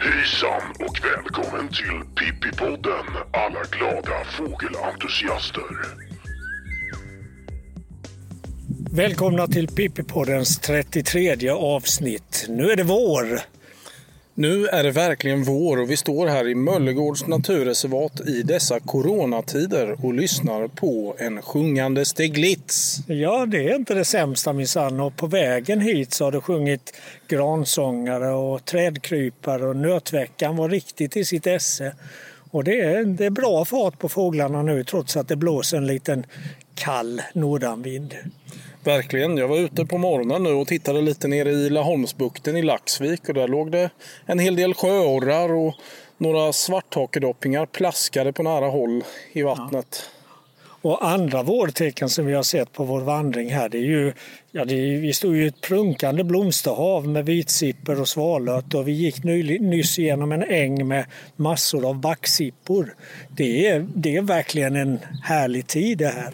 Hejsan och välkommen till Pippipodden alla glada fågelentusiaster. Välkomna till Pippipoddens 33 avsnitt. Nu är det vår. Nu är det verkligen vår och vi står här i Möllegårds naturreservat i dessa coronatider och lyssnar på en sjungande Steglitz. Ja, det är inte det sämsta minsann. Och på vägen hit så har det sjungit gransångare och trädkrypare och nötveckan var riktigt i sitt esse. Och det är, det är bra fart på fåglarna nu trots att det blåser en liten kall nordanvind. Verkligen. Jag var ute på morgonen nu och tittade lite nere i Laholmsbukten i Laxvik och där låg det en hel del sjöorrar och några svarthakedoppingar plaskade på nära håll i vattnet. Och andra vårtecken som vi har sett på vår vandring här det är ju, ja det är, vi stod ju i ett prunkande blomsterhav med vitsippor och svalört och vi gick ny, nyss igenom en äng med massor av backsippor. Det är, det är verkligen en härlig tid det här.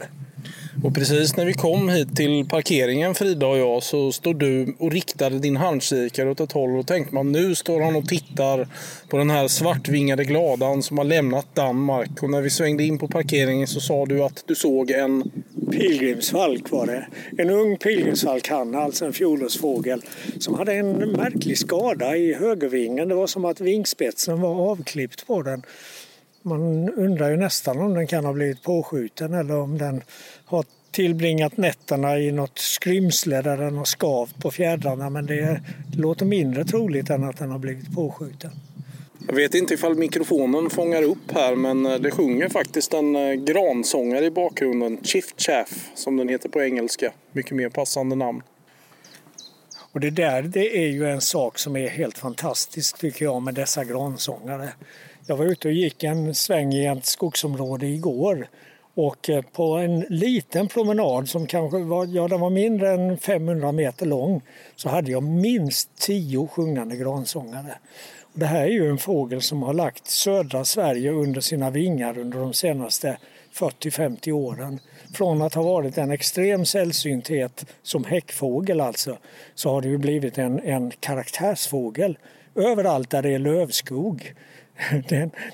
Och precis när vi kom hit till parkeringen Frida och jag så stod du och riktade din handkikare åt ett håll och tänkte man nu står han och tittar på den här svartvingade gladan som har lämnat Danmark. Och när vi svängde in på parkeringen så sa du att du såg en Pilgrimsfalk var det. En ung pilgrimsfalkhanne, alltså en fjolårsfågel, som hade en märklig skada i högervingen. Det var som att vingspetsen var avklippt på den. Man undrar ju nästan om den kan ha blivit påskjuten eller om den har tillbringat nätterna i något skrymsle där den har skavt på fjädrarna men det låter mindre troligt än att den har blivit påskjuten. Jag vet inte ifall mikrofonen fångar upp här men det sjunger faktiskt en gransångare i bakgrunden. Chiff Chaff som den heter på engelska. Mycket mer passande namn. Och det där det är ju en sak som är helt fantastisk tycker jag med dessa gransångare. Jag var ute och gick en sväng i ett skogsområde igår och eh, på en liten promenad som kanske var, ja, den var mindre än 500 meter lång så hade jag minst tio sjungande gransångare. Och det här är ju en fågel som har lagt södra Sverige under sina vingar under de senaste 40-50 åren. Från att ha varit en extrem sällsynthet som häckfågel alltså så har det ju blivit en, en karaktärsfågel överallt där det är lövskog.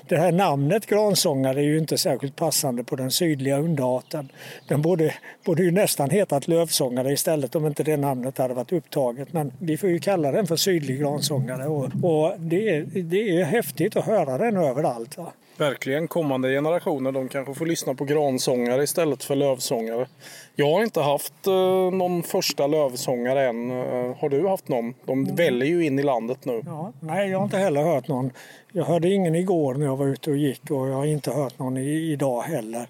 Det här namnet gransångare är ju inte särskilt passande på den sydliga underarten. Den borde, borde ju nästan hetat lövsångare istället om inte det namnet hade varit upptaget. Men vi får ju kalla den för sydlig gransångare och, och det, är, det är häftigt att höra den överallt. Va? Verkligen. Kommande generationer de kanske får lyssna på gransångare istället för lövsångare. Jag har inte haft eh, någon första lövsångare än. Eh, har du haft någon? De mm. väller ju in i landet nu. Ja, nej, jag har inte heller hört någon. Jag hörde ingen igår när jag var ute och gick och jag har inte hört någon i, idag heller.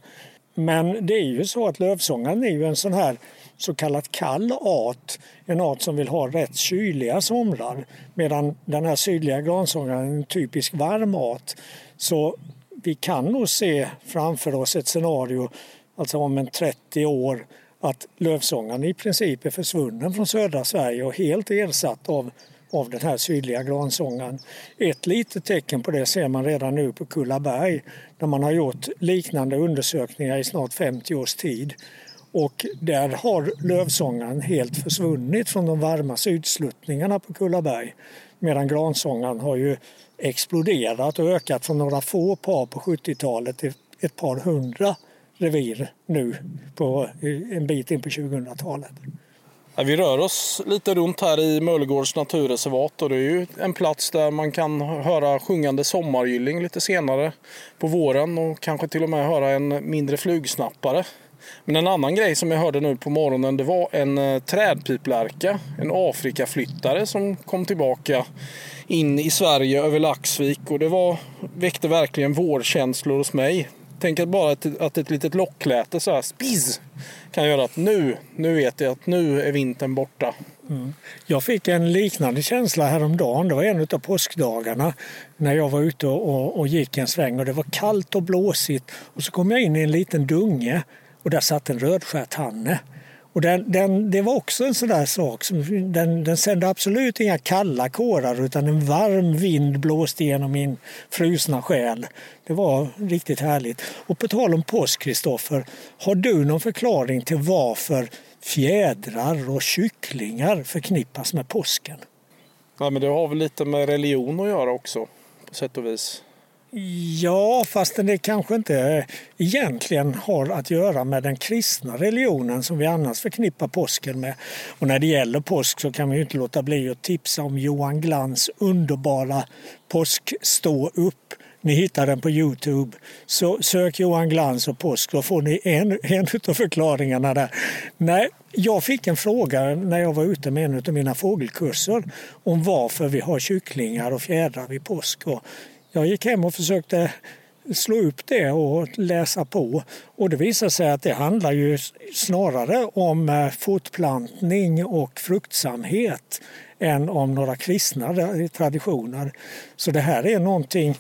Men det är ju så att lövsångaren är ju en sån här så kallad kall art. En art som vill ha rätt kyliga somrar. Medan den här sydliga gransångaren är en typisk varm art. Så vi kan nog se framför oss ett scenario, alltså om en 30 år, att lövsångaren i princip är försvunnen från södra Sverige och helt ersatt av, av den här sydliga gransångaren. Ett litet tecken på det ser man redan nu på Kullaberg där man har gjort liknande undersökningar i snart 50 års tid. Och där har lövsångaren helt försvunnit från de varma sydsluttningarna på Kullaberg. Medan gransångaren har ju exploderat och ökat från några få par på 70-talet till ett par hundra revir nu på en bit in på 2000-talet. vi rör oss lite runt här i Möllegårds naturreservat och det är ju en plats där man kan höra sjungande sommargylling lite senare på våren och kanske till och med höra en mindre flugsnappare. Men en annan grej som jag hörde nu på morgonen det var en eh, trädpiplärka, en Afrikaflyttare som kom tillbaka in i Sverige över Laxvik och det var, väckte verkligen vårkänslor hos mig. Tänk att bara ett, att ett litet lockläte så här spizz kan göra att nu, nu vet jag att nu är vintern borta. Mm. Jag fick en liknande känsla häromdagen. Det var en av påskdagarna när jag var ute och, och, och gick en sväng och det var kallt och blåsigt. Och så kom jag in i en liten dunge och där satt en rödstjärthanne. Och den, den, det var också en sån där sak. Som, den, den sände absolut inga kalla kårar utan en varm vind blåste genom min frusna själ. Det var riktigt härligt. Och på tal om påsk, Kristoffer, har du någon förklaring till varför fjädrar och kycklingar förknippas med påsken? Ja, men det har väl lite med religion att göra också, på sätt och vis. Ja, fast det kanske inte egentligen har att göra med den kristna religionen som vi annars förknippar påsken med. Och när det gäller påsk så kan vi inte låta bli att tipsa om Johan Glans underbara Påsk stå upp. Ni hittar den på Youtube. Så sök Johan Glans och påsk, då får ni en, en av förklaringarna där. Nej, jag fick en fråga när jag var ute med en av mina fågelkurser om varför vi har kycklingar och fjädrar vid påsk. Och jag gick hem och försökte slå upp det och läsa på. Och det visade sig att det handlar ju snarare om eh, fortplantning och fruktsamhet än om några kristna traditioner. Så det här är någonting,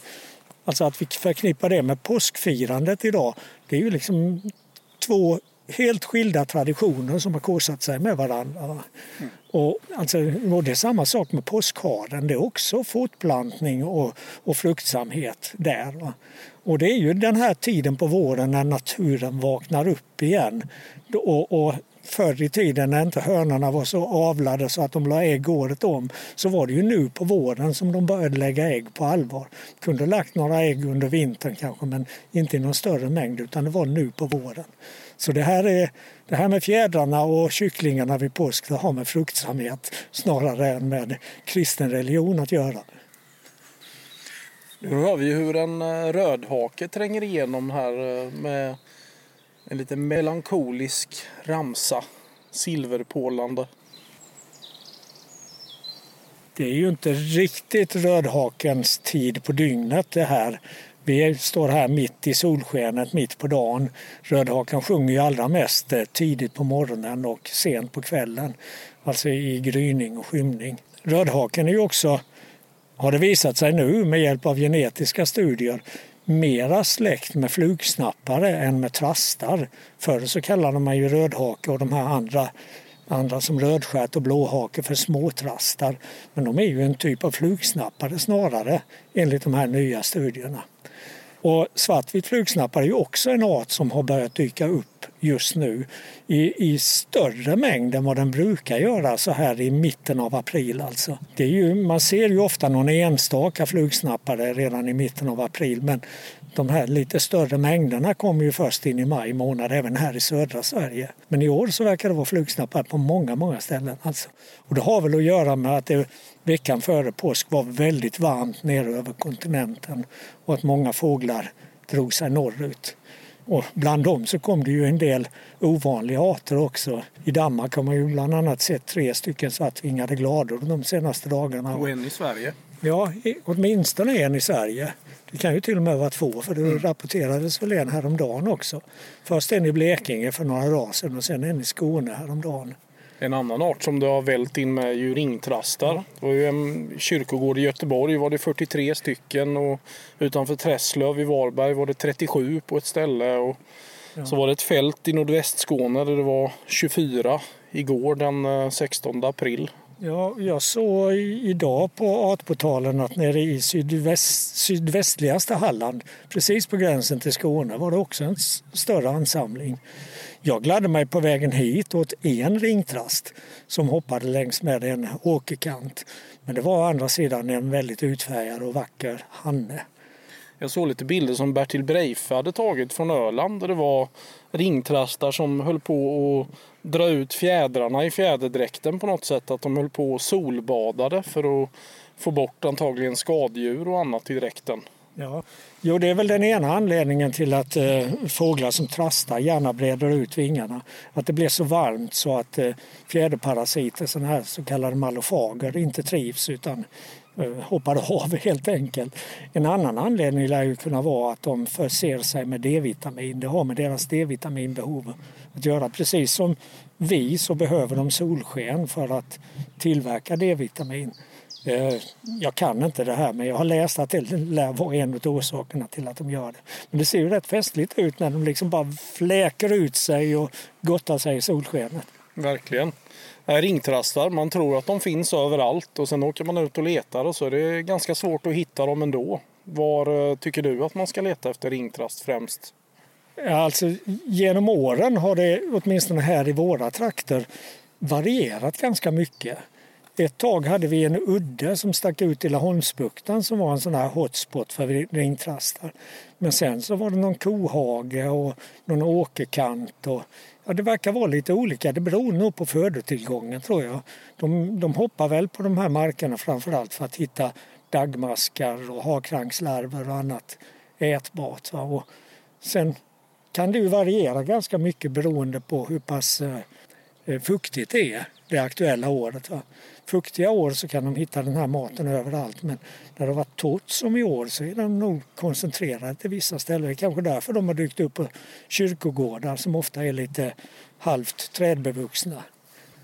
alltså att vi förknippar det med påskfirandet idag, det är ju liksom två helt skilda traditioner som har korsat sig med varandra. Mm. Och, alltså, och det är samma sak med påskharen. Det är också fortplantning och, och fruktsamhet där. Va? Och det är ju den här tiden på våren när naturen vaknar upp igen. Och, och förr i tiden när inte hönorna var så avlade så att de la ägg året om så var det ju nu på våren som de började lägga ägg på allvar. Kunde lagt några ägg under vintern kanske men inte i någon större mängd utan det var nu på våren. Så det här, är, det här med fjädrarna och kycklingarna vid påsk det har med fruktsamhet snarare än med kristen religion att göra. Nu hör vi hur en eh, rödhake tränger igenom här eh, med en lite melankolisk ramsa, silverpålande. Det är ju inte riktigt rödhakens tid på dygnet det här. Vi står här mitt i solskenet, mitt på dagen. Rödhakan sjunger ju allra mest eh, tidigt på morgonen och sent på kvällen. Alltså i gryning och skymning. Rödhaken är ju också, har det visat sig nu med hjälp av genetiska studier, mera släkt med flugsnappare än med trastar. Förr så kallade man ju rödhake och de här andra andra som rödstjärt och blåhake för småtrastar. Men de är ju en typ av flugsnappare snarare enligt de här nya studierna. Och svartvit flugsnappare är ju också en art som har börjat dyka upp just nu i, i större mängd än vad den brukar göra så här i mitten av april. Alltså. Det är ju, man ser ju ofta någon enstaka flugsnappare redan i mitten av april men de här lite större mängderna kommer ju först in i maj månad även här i södra Sverige. Men i år så verkar det vara flugsnappare på många, många ställen. Alltså. Och det har väl att göra med att det veckan före påsk var väldigt varmt nere över kontinenten och att många fåglar drog sig norrut. Och bland dem så kom det ju en del ovanliga arter också. I Danmark har man ju bland annat sett tre stycken svartvingade glador de senaste dagarna. Och en i Sverige? Ja, åtminstone en i Sverige. Det kan ju till och med vara två för det mm. rapporterades väl en häromdagen också. Först en i Blekinge för några dagar sedan och sen en i Skåne häromdagen. En annan art som det har vält in med är ju ringtrastar. Det var ju en kyrkogård i Göteborg var det 43 stycken och utanför Träslöv i Varberg var det 37 på ett ställe. Och ja. Så var det ett fält i nordvästskåne där det var 24 igår den 16 eh, april. Ja, jag såg idag på Artportalen att nere i sydväst, sydvästligaste Halland, precis på gränsen till Skåne, var det också en större ansamling. Jag gladde mig på vägen hit åt en ringtrast som hoppade längs med en åkerkant. Men det var å andra sidan en väldigt utfärgad och vacker hanne. Jag såg lite bilder som Bertil Breife hade tagit från Öland där det var ringtrastar som höll på att dra ut fjädrarna i fjäderdräkten på något sätt. Att de höll på och solbadade för att få bort antagligen skadedjur och annat i dräkten. Ja. Jo, det är väl den ena anledningen till att eh, fåglar som trastar gärna breder ut vingarna. Att det blir så varmt så att eh, fjäderparasiter, sådana här så kallade malofager, inte trivs utan eh, hoppar av helt enkelt. En annan anledning lär ju kunna vara att de förser sig med D-vitamin. Det har med deras D-vitaminbehov att göra. Precis som vi så behöver de solsken för att tillverka D-vitamin. Eh, jag kan inte det här men jag har läst att det lär vara en av orsakerna till att de gör det. Men det ser ju rätt festligt ut när de liksom bara fläker ut sig och gottar sig i solskenet. Verkligen. Ringtrastar, man tror att de finns överallt och sen åker man ut och letar och så är det ganska svårt att hitta dem ändå. Var eh, tycker du att man ska leta efter ringtrast främst? Alltså, genom åren har det, åtminstone här i våra trakter, varierat ganska mycket. Ett tag hade vi en udde som stack ut i Laholmsbukten som var en sån här hotspot för ringtrastar. Men sen så var det någon kohage och någon åkerkant. Och, ja, det verkar vara lite olika. Det beror nog på födotillgången tror jag. De, de hoppar väl på de här markerna framförallt för att hitta dagmaskar och hakrankslarver och annat ätbart. Va? Och sen kan det ju variera ganska mycket beroende på hur pass eh, fuktigt det är det aktuella året. Va? Fuktiga år så kan de hitta den här maten överallt men när det har varit torrt som i år så är den nog koncentrerad till vissa ställen. Det är kanske därför de har dykt upp på kyrkogårdar som ofta är lite halvt trädbevuxna.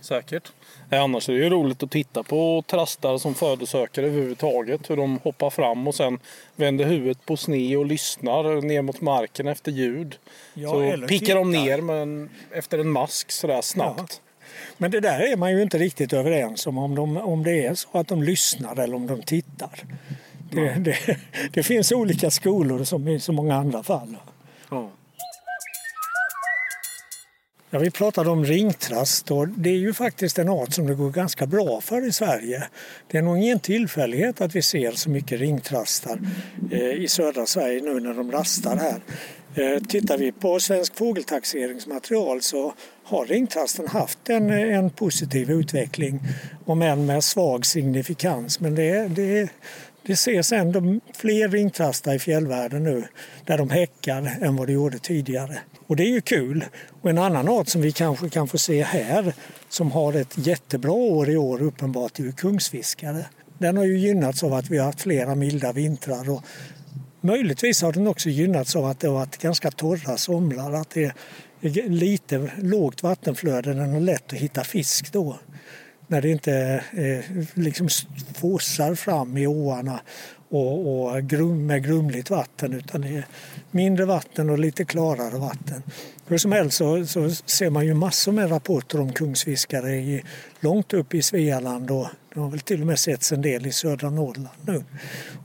Säkert. Annars är det ju roligt att titta på trastar som födosökare överhuvudtaget. Hur de hoppar fram och sen vänder huvudet på sne och lyssnar ner mot marken efter ljud. Ja, så pickar de ner men efter en mask sådär snabbt. Ja. Men det där är man ju inte riktigt överens om, om, de, om det är så att de lyssnar eller om de tittar. Det, det, det finns olika skolor som i så många andra fall. Ja. Ja, vi pratade om ringtrast och det är ju faktiskt en art som det går ganska bra för i Sverige. Det är nog ingen tillfällighet att vi ser så mycket ringtrastar eh, i södra Sverige nu när de rastar här. Eh, tittar vi på Svensk fågeltaxeringsmaterial så har ringtrasten haft en, eh, en positiv utveckling om än med svag signifikans. Men det, det, det ses ändå fler ringtrastar i fjällvärlden nu där de häckar än vad det gjorde tidigare. Och det är ju kul. Och en annan art som vi kanske kan få se här som har ett jättebra år i år uppenbart är ju kungsfiskare. Den har ju gynnats av att vi har haft flera milda vintrar och möjligtvis har den också gynnats av att det har varit ganska torra somrar. Att det är lite lågt vattenflöde, den har lätt att hitta fisk då när det inte eh, liksom forsar fram i åarna och, och grum, med grumligt vatten utan det är mindre vatten och lite klarare vatten. Hur som helst så, så ser man ju massor med rapporter om kungsfiskare i, långt upp i Svealand och det har väl till och med setts en del i södra Norrland nu.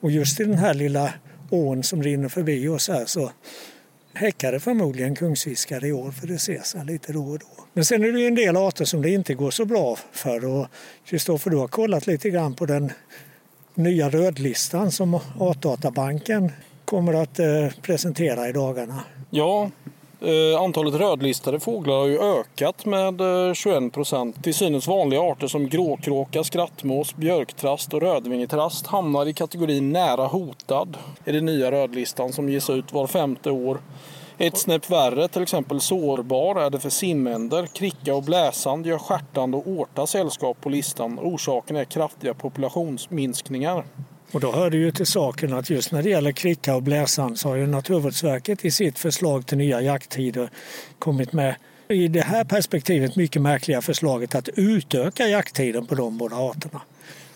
Och just i den här lilla ån som rinner förbi oss här så häckar det förmodligen kungsfiskare i år för det ses här lite då och då. Men sen är det ju en del arter som det inte går så bra för och Kristoffer du har kollat lite grann på den nya rödlistan som Artdatabanken kommer att eh, presentera i dagarna. Ja, eh, antalet rödlistade fåglar har ju ökat med eh, 21 procent. Till synes vanliga arter som gråkråka, skrattmås, björktrast och rödvingetrast hamnar i kategorin nära hotad i den nya rödlistan som ges ut var femte år. Ett snäpp värre, till exempel sårbar, är det för simänder. Kricka och bläsand gör stjärtand och årta sällskap på listan. Orsaken är kraftiga populationsminskningar. Och då hör det ju till saken att just när det gäller kricka och bläsand så har ju Naturvårdsverket i sitt förslag till nya jakttider kommit med i det här perspektivet mycket märkliga förslaget att utöka jakttiden på de båda arterna.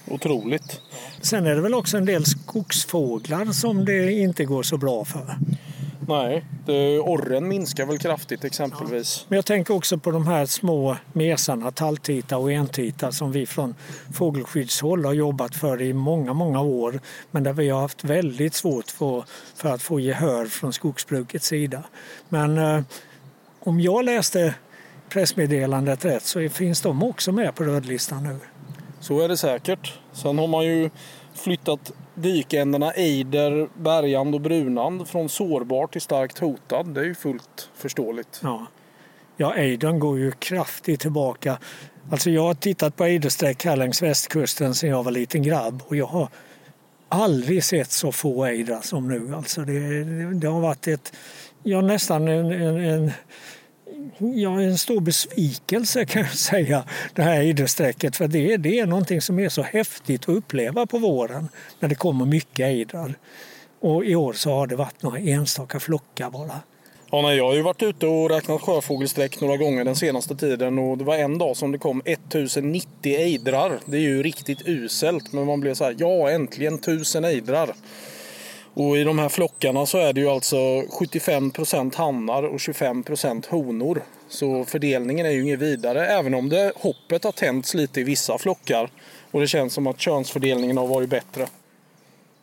Otroligt. Sen är det väl också en del skogsfåglar som det inte går så bra för. Nej, det, orren minskar väl kraftigt exempelvis. Ja. Men jag tänker också på de här små mesarna, talltita och entita som vi från fågelskyddshåll har jobbat för i många, många år. Men där vi har haft väldigt svårt för, för att få gehör från skogsbrukets sida. Men eh, om jag läste pressmeddelandet rätt så finns de också med på rödlistan nu. Så är det säkert. Sen har man ju flyttat dykänderna Eider, Bergand och Brunand från sårbar till starkt hotad. Det är ju fullt förståeligt. Ja, ja Eidern går ju kraftigt tillbaka. Alltså jag har tittat på Eidersträck här längs västkusten sedan jag var liten grabb och jag har aldrig sett så få ejdrar som nu. Alltså det, det har varit ett, ja, nästan en, en, en ja, en stor besvikelse kan jag säga, det här idrottssträcket. För det, det är någonting som är så häftigt att uppleva på våren när det kommer mycket ejdrar. Och i år så har det varit några enstaka flockar bara. Ja, nej, jag har ju varit ute och räknat sjöfågelsträck några gånger den senaste tiden och det var en dag som det kom 1090 ejdrar. Det är ju riktigt uselt men man blev så här, ja äntligen tusen ejdrar. Och I de här flockarna så är det ju alltså 75% hannar och 25% honor. Så fördelningen är ju inget vidare, även om det, hoppet har tänts lite i vissa flockar. Och det känns som att könsfördelningen har varit bättre.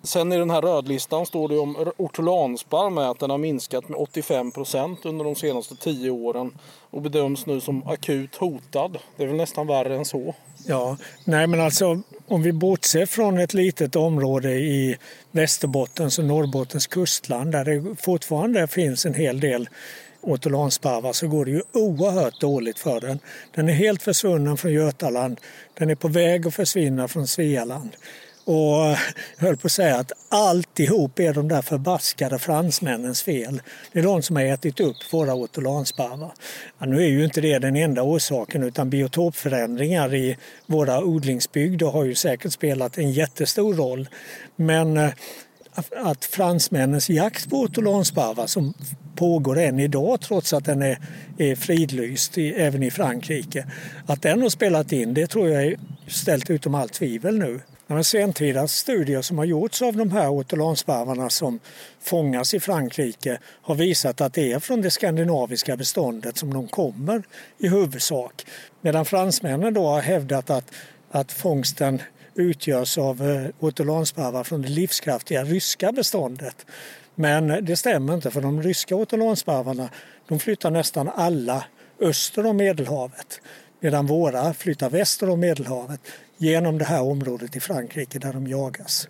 Sen i den här rödlistan står det om ortolansparv med att den har minskat med 85% under de senaste tio åren och bedöms nu som akut hotad. Det är väl nästan värre än så. Ja, nej men alltså om vi bortser från ett litet område i Västerbottens och Norrbottens kustland där det fortfarande finns en hel del ortolansparvar så går det ju oerhört dåligt för den. Den är helt försvunnen från Götaland. Den är på väg att försvinna från Svealand. Och jag höll på att säga att alltihop är de där förbaskade fransmännens fel. Det är de som har ätit upp våra ortolansparvar. Ja, nu är ju inte det den enda orsaken utan biotopförändringar i våra odlingsbygder har ju säkert spelat en jättestor roll. Men eh, att fransmännens jakt på ortolansparvar som pågår än idag trots att den är, är fridlyst i, även i Frankrike. Att den har spelat in det tror jag är ställt utom allt tvivel nu. Men sentida studier som har gjorts av de här ortolansparvarna som fångas i Frankrike har visat att det är från det skandinaviska beståndet som de kommer i huvudsak. Medan fransmännen då har hävdat att, att fångsten utgörs av eh, ortolansparvar från det livskraftiga ryska beståndet. Men det stämmer inte för de ryska ortolansparvarna de flyttar nästan alla öster om Medelhavet medan våra flyttar väster om Medelhavet genom det här området i Frankrike där de jagas.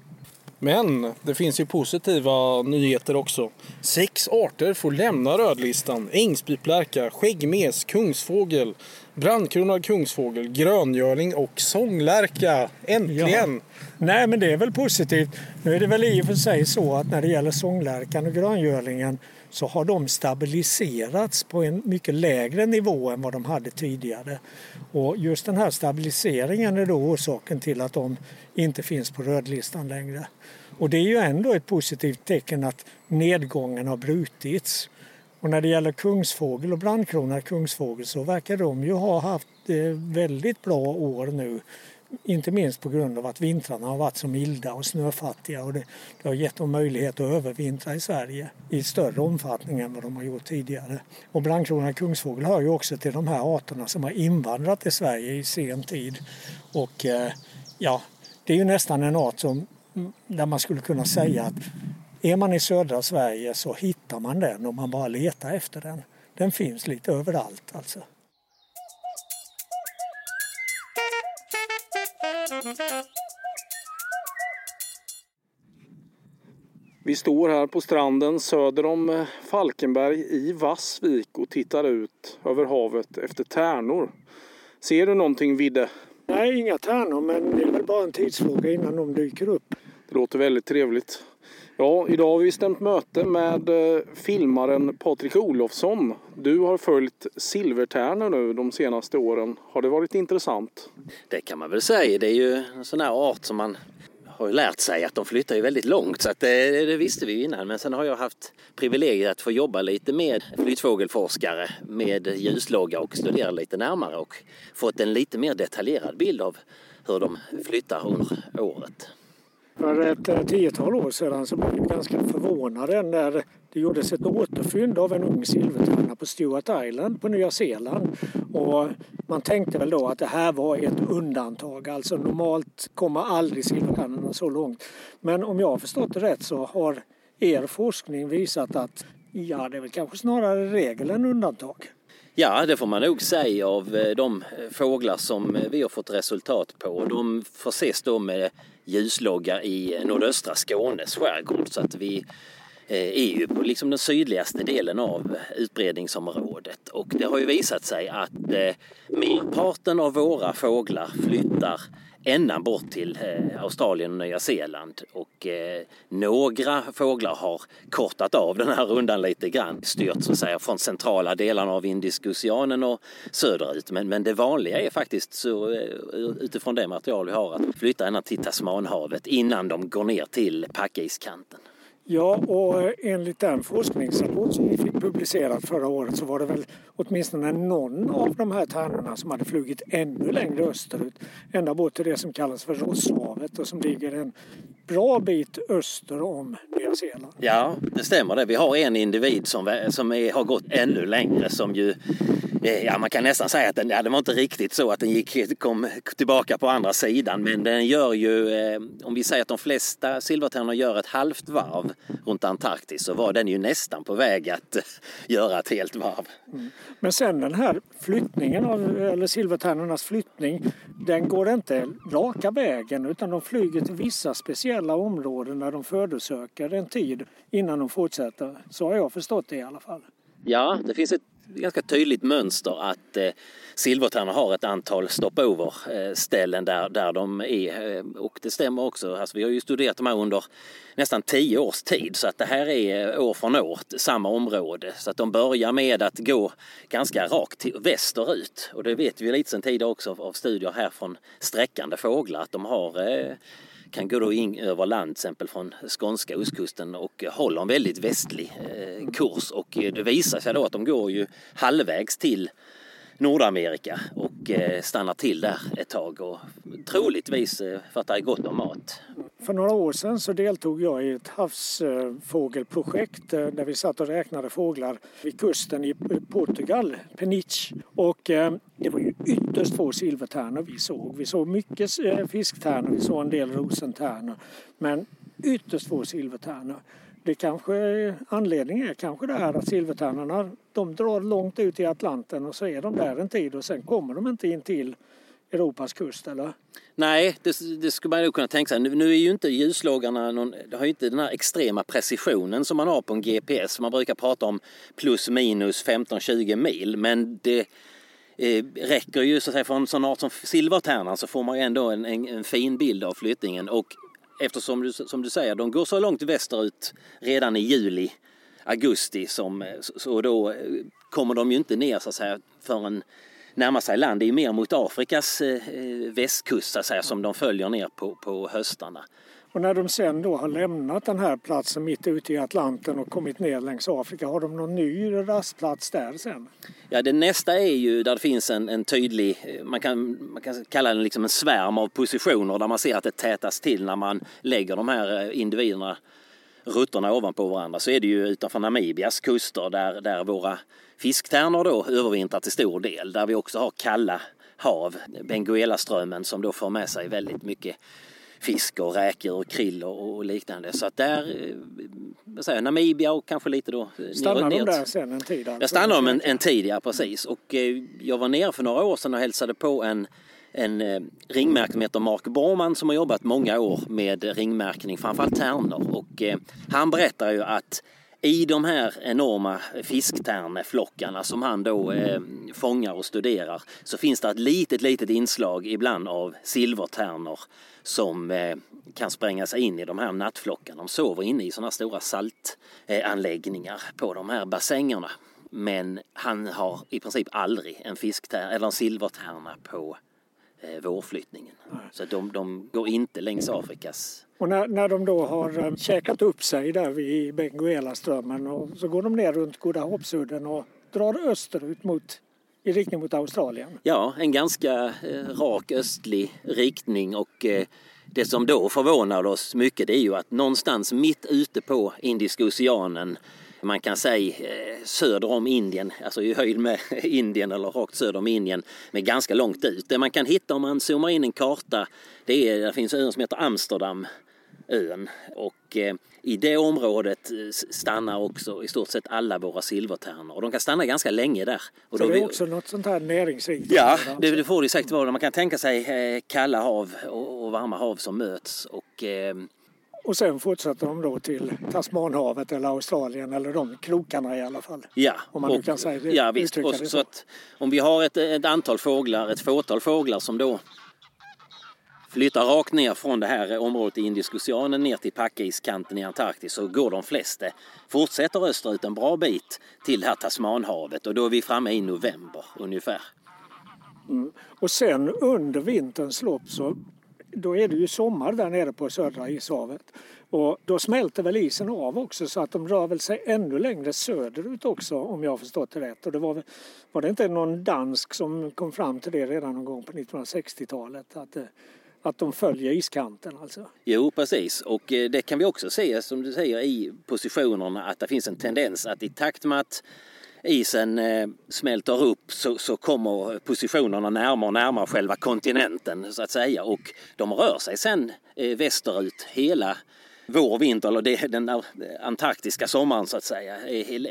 Men det finns ju positiva nyheter också. Sex arter får lämna rödlistan. Ängsbyplärka, skäggmes, kungsfågel, brandkronad kungsfågel, gröngöling och sånglärka. Äntligen! Ja. Nej men det är väl positivt. Nu är det väl i och för sig så att när det gäller sånglärkan och gröngölingen så har de stabiliserats på en mycket lägre nivå än vad de hade tidigare. Och just den här stabiliseringen är då orsaken till att de inte finns på rödlistan längre. Och det är ju ändå ett positivt tecken att nedgången har brutits. Och när det gäller kungsfågel och brandkronad kungsfågel så verkar de ju ha haft eh, väldigt bra år nu inte minst på grund av att vintrarna har varit så milda och snöfattiga och det, det har gett dem möjlighet att övervintra i Sverige i större omfattning än vad de har gjort tidigare. Och brandkronad kungsfågel hör ju också till de här arterna som har invandrat till Sverige i sen tid. Och eh, ja, det är ju nästan en art som, mm, där man skulle kunna säga att är man i södra Sverige så hittar man den om man bara letar efter den. Den finns lite överallt alltså. Vi står här på stranden söder om eh, Falkenberg i Vassvik och tittar ut över havet efter tärnor. Ser du någonting Vidde? Nej, inga tärnor men det är väl bara en tidsfråga innan de dyker upp. Det låter väldigt trevligt. Ja, idag har vi stämt möte med eh, filmaren Patrik Olofsson. Du har följt silvertärnor nu de senaste åren. Har det varit intressant? Det kan man väl säga. Det är ju en sån här art som man har lärt sig att de flyttar ju väldigt långt så att det, det visste vi ju innan. Men sen har jag haft privilegiet att få jobba lite med flyttfågelforskare med ljuslogga och studera lite närmare och fått en lite mer detaljerad bild av hur de flyttar under året. För ett tiotal år sedan så blev vi ganska förvånade när det gjordes ett återfynd av en ung silvertärna på Stewart Island på Nya Zeeland. Och man tänkte väl då att det här var ett undantag. Alltså normalt kommer aldrig silvertärnorna så långt. Men om jag har förstått det rätt så har er forskning visat att ja, det är väl kanske snarare regel än undantag. Ja, det får man nog säga av eh, de eh, fåglar som eh, vi har fått resultat på. De förses då med ljusloggar i nordöstra Skånes skärgård så att vi är ju på liksom den sydligaste delen av utbredningsområdet och det har ju visat sig att merparten av våra fåglar flyttar ända bort till eh, Australien och Nya Zeeland och eh, några fåglar har kortat av den här rundan lite grann, styrt så att säga från centrala delarna av Indiska oceanen och söderut. Men, men det vanliga är faktiskt så, eh, utifrån det material vi har att flytta ända till Tasmanhavet innan de går ner till packiskanten. Ja, och eh, enligt den forskningsrapport som vi fick publicerad förra året så var det väl åtminstone någon av de här tärnorna som hade flugit ännu längre österut. Ända bort till det som kallas för Rosshavet och som ligger en bra bit öster om Nya Zeeland. Ja, det stämmer det. Vi har en individ som, som är, har gått ännu längre som ju ja, man kan nästan säga att den, ja, det var inte riktigt så att den gick, kom tillbaka på andra sidan. Men den gör ju, eh, om vi säger att de flesta silvertärnor gör ett halvt varv runt Antarktis så var den ju nästan på väg att göra ett helt varv. Mm. Men sen den här flyttningen av, eller silvertärnornas flyttning, den går inte raka vägen utan de flyger till vissa speciella områden där de födosöker en tid innan de fortsätter. Så har jag förstått det i alla fall. Ja, det finns ett ganska tydligt mönster att eh, silvertärnor har ett antal stopover eh, ställen där, där de är. Eh, och det stämmer också. Alltså, vi har ju studerat de här under nästan tio års tid så att det här är eh, år från år samma område. Så att de börjar med att gå ganska rakt västerut. Och det vet vi lite sedan tidigare också av studier här från sträckande fåglar att de har eh, kan gå då in över land, till exempel från skånska ostkusten och håller en väldigt västlig eh, kurs. Och eh, det visar sig då att de går ju halvvägs till Nordamerika och eh, stannar till där ett tag och troligtvis för att det är gott om mat. För några år sedan så deltog jag i ett havsfågelprojekt där vi satt och räknade fåglar vid kusten i Portugal, Peniche. Och det var ju ytterst få silvertärnor vi såg. Vi såg mycket eh, fisktärnor, vi såg en del rosentärnor. Men ytterst få silvertärnor. Det kanske, eh, anledningen är kanske det här att silvertärnorna de drar långt ut i Atlanten och så är de där en tid och sen kommer de inte in till Europas kust eller? Nej, det, det skulle man nog kunna tänka sig. Nu, nu är ju inte ljuslågarna någon, det har ju inte den här extrema precisionen som man har på en GPS. Man brukar prata om plus minus 15-20 mil men det eh, räcker ju så att säga, för en sån art som silvertärnan så får man ju ändå en, en, en fin bild av flyttningen och eftersom du, som du säger, de går så långt västerut redan i juli, augusti som, eh, så då eh, kommer de ju inte ner så att säga förrän närmar sig land. Det är ju mer mot Afrikas eh, eh västkust så att säga, som de följer ner på, på höstarna. Och när de sen då har lämnat den här platsen mitt ute i Atlanten och kommit ner längs Afrika, har de någon ny rastplats där sen? Ja, det nästa är ju där det finns en, en tydlig, eh, man kan, man kan kalla den liksom en svärm av positioner där man ser att det tätas till när man lägger de här eh, individerna rutterna ovanpå varandra så är det ju utanför Namibias kuster där, där våra fisktärnor då övervintrar till stor del. Där vi också har kalla hav, Benguelaströmmen som då för med sig väldigt mycket fisk och räkor och krill och, liknande. Så att där, eh, vad säger, Namibia och kanske lite då eh, Stannar de där sen en tid? Alltså. Jag stannade de en, en tid, ja precis. Och eh, jag var nere för några år sedan och hälsade på en en eh, ringmärkare som heter Mark Borman som har jobbat många år med ringmärkning, framförallt tärnor. Och eh, han berättar ju att i de här enorma fisktärneflockarna som han då eh, fångar och studerar så finns det ett litet, litet inslag ibland av silvertärnor som eh, kan spränga sig in i de här nattflockarna. De sover inne i sådana stora saltanläggningar på de här bassängerna. Men han har i princip aldrig en fisktärna eller en silvertärna på eh, vårflyttningen. Så de, de går inte längs Afrikas och när, när de då har eh, käkat upp sig där vid Benguelaströmmen och så går de ner runt Goda Hoppsudden och drar österut mot, i riktning mot Australien. Ja, en ganska eh, rak östlig riktning och eh, det som då förvånar oss mycket det är ju att någonstans mitt ute på Indiska oceanen man kan säga eh, söder om Indien, alltså i höjd med Indien eller rakt söder om Indien, men ganska långt ut. Det man kan hitta om man zoomar in en karta, det är, det finns en som heter Amsterdam ön och eh, i det området eh, stannar också i stort sett alla våra silvertärnor och de kan stanna ganska länge där. Och så det är också något sånt här näringsrikt? Ja, det, det, får det säkert vara. Man kan tänka sig kalla hav och, och varma hav som möts och och sen fortsätter de då till Tasmanhavet eller Australien eller de krokarna i alla fall. Ja, om man och, kan säga det, ja visst. Och, så. så att, om vi har ett, ett antal fåglar, ett fåtal fåglar som då flyttar rakt ner från det här området i Indiska oceanen ner till packiskanten i Antarktis så går de flesta, fortsätter österut en bra bit till det här Tasmanhavet och då är vi framme i november ungefär. Mm. Och sen under vinterns lopp så då är det ju sommar där nere på södra ishavet. Och då smälter väl isen av också så att de rör väl sig ännu längre söderut också om jag har förstått det rätt. Och det var, var det inte någon dansk som kom fram till det redan någon gång på 1960-talet att, eh, att de följer iskanten alltså? Jo, precis. Och eh, det kan vi också se, som du säger, i positionerna att det finns en tendens att i takt med att isen eh, smälter upp så, så kommer positionerna närmare och närmare själva kontinenten så att säga och de rör sig sen eh, västerut hela vår, vinter eller den antarktiska sommaren så att säga.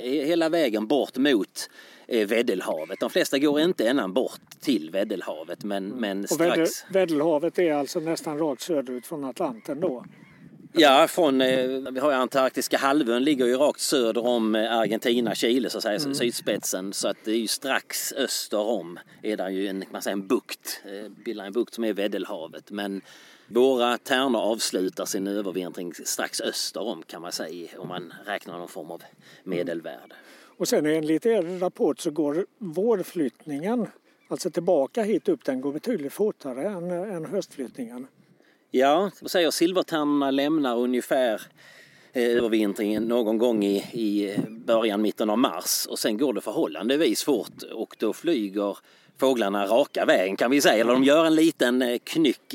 Hela vägen bort mot Väddellhavet. De flesta går inte ända bort till Väddellhavet men, men strax... Och Väddellhavet är alltså nästan rakt söderut från Atlanten då? Ja, från, eh, vi har ju Antarktiska halvön ligger ju rakt söder om eh, Argentina, Chile så att säga, mm. sydspetsen. Så att det är ju strax öster om är det ju en, man säger en bukt, eh, bildar en bukt som är Väddellhavet. Men våra tärnor avslutar sin övervintring strax öster om kan man säga om man räknar någon form av medelvärde. Och sen enligt er rapport så går vårflyttningen, alltså tillbaka hit upp, den går betydligt fortare än, än höstflyttningen. Ja, vad säger silvertärnorna lämnar ungefär eh, övervintringen någon gång i, i eh, början, mitten av mars och sen går det förhållandevis fort och då flyger fåglarna raka vägen kan vi säga. Eller de gör en liten eh, knyck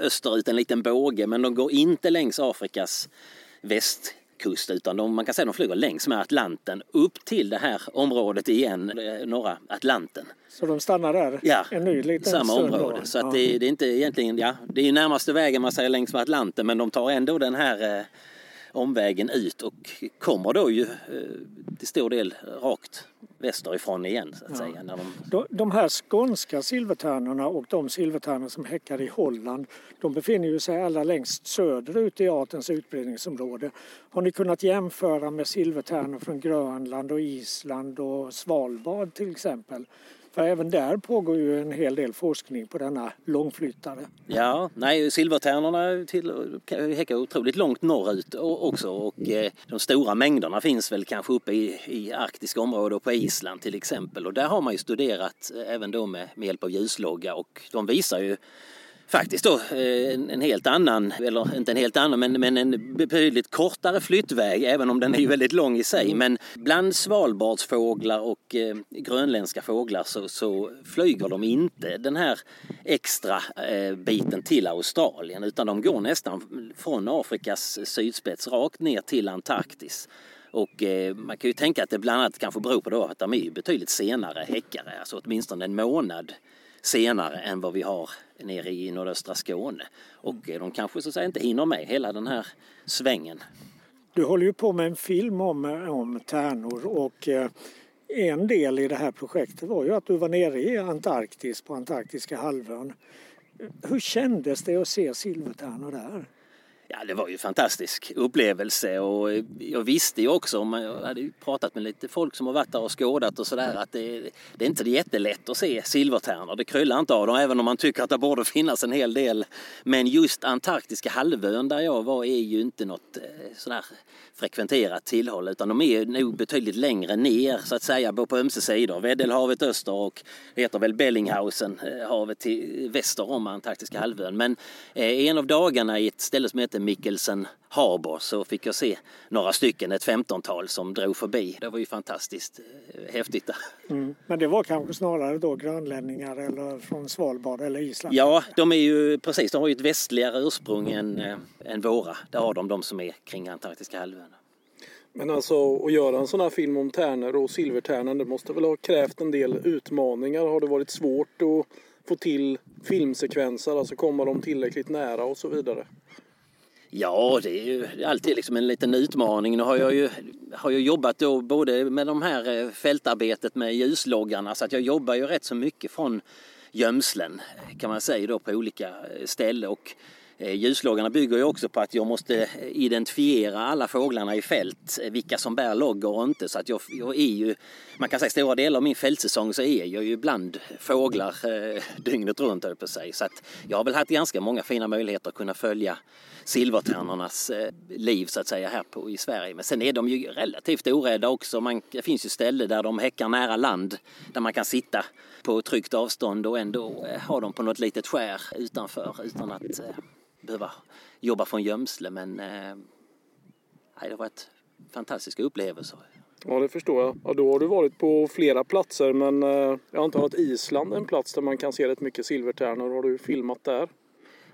österut, en liten båge, men de går inte längs Afrikas väst kust utan de, man kan säga att de flyger längs med Atlanten upp till det här området igen, norra Atlanten. Så de stannar där ja, en ny liten samma område. Då. Så att ja. det, det, är inte egentligen, ja, det är närmaste vägen man säger längs med Atlanten men de tar ändå den här eh, omvägen ut och kommer då ju eh, till stor del rakt västerifrån igen så att ja. säga. När de... de här skånska silvertärnorna och de silvertärnor som häckar i Holland de befinner sig allra längst söderut i artens utbredningsområde. Har ni kunnat jämföra med silvertärnor från Grönland och Island och Svalbard till exempel? För även där pågår ju en hel del forskning på denna långflyttare. Ja, nej, silvertärnorna till, häckar otroligt långt norrut också och eh, de stora mängderna finns väl kanske uppe i, i arktiska områden och på Island till exempel och där har man ju studerat eh, även då med, med hjälp av ljuslogga och de visar ju faktiskt då eh, en, helt annan, eller inte en helt annan, men, men en betydligt kortare flyttväg, även om den är väldigt lång i sig. Men bland svalbardsfåglar och eh, grönländska fåglar så, så, flyger de inte den här extra eh, biten till Australien, utan de går nästan från Afrikas sydspets rakt ner till Antarktis. Och eh, man kan ju tänka att det bland annat kanske beror på då att de är betydligt senare häckare, alltså åtminstone en månad senare än vad vi har nere i nordöstra Skåne. Och de kanske så att säga inte hinner med hela den här svängen. Du håller ju på med en film om, om tärnor och eh, en del i det här projektet var ju att du var nere i Antarktis på Antarktiska halvön. Hur kändes det att se silvertärnor där? Ja, det var ju en fantastisk upplevelse och jag visste ju också, jag hade ju pratat med lite folk som har varit där och skådat och sådär, att det, det är inte jättelätt att se silvertärnor. Det kryllar inte av dem, även om man tycker att det borde finnas en hel del. Men just Antarktiska halvön där jag var är ju inte något eh, sådär frekventerat tillhåll utan de är nog betydligt längre ner så att säga på ömse sidor. Väddellhavet öster och det heter väl Bellinghausen eh, havet till väster om Antarktiska halvön. Men eh, en av dagarna i ett ställe som heter Mikkelsen Harbor så fick jag se några stycken, ett femtontal som drog förbi. Det var ju fantastiskt eh, häftigt. Mm. Men det var kanske snarare då grönlänningar eller från Svalbard eller Island? Ja, de är ju precis, de har ju ett västligare ursprung än, äh, än våra. Det har de, de som är kring Antarktiska halvön. Men alltså att göra en sån här film om tärnor och silvertärnor det måste väl ha krävt en del utmaningar. Har det varit svårt att få till filmsekvenser, alltså komma dem tillräckligt nära och så vidare? Ja, det är ju alltid liksom en liten utmaning. Nu har jag ju har jag jobbat då både med de här eh, fältarbetet med ljusloggarna så att jag jobbar ju rätt så mycket från gömslen kan man säga då på olika eh, ställen. Och Eh, Ljusloggarna bygger ju också på att jag måste eh, identifiera alla fåglarna i fält, eh, vilka som bär loggor och inte. Så att jag, jag, är ju, man kan säga stora delar av min fältsäsong så är jag ju bland fåglar eh, dygnet runt på sig. Så att jag har väl haft ganska många fina möjligheter att kunna följa silvertärnornas eh, liv så att säga här på, i Sverige. Men sen är de ju relativt orädda också. Man, det finns ju ställen där de häckar nära land där man kan sitta på tryggt avstånd och ändå eh, ha dem på något litet skär utanför utan att eh, behöva jobba från gömsle men eh, det har varit fantastiska upplevelser. Ja, det förstår jag. Ja, då har du varit på flera platser men eh, jag antar att Island är en plats där man kan se rätt mycket silvertärnor. Har du filmat där?